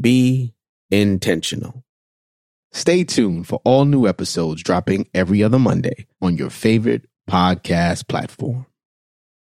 Be intentional. Stay tuned for all new episodes dropping every other Monday on your favorite podcast platform.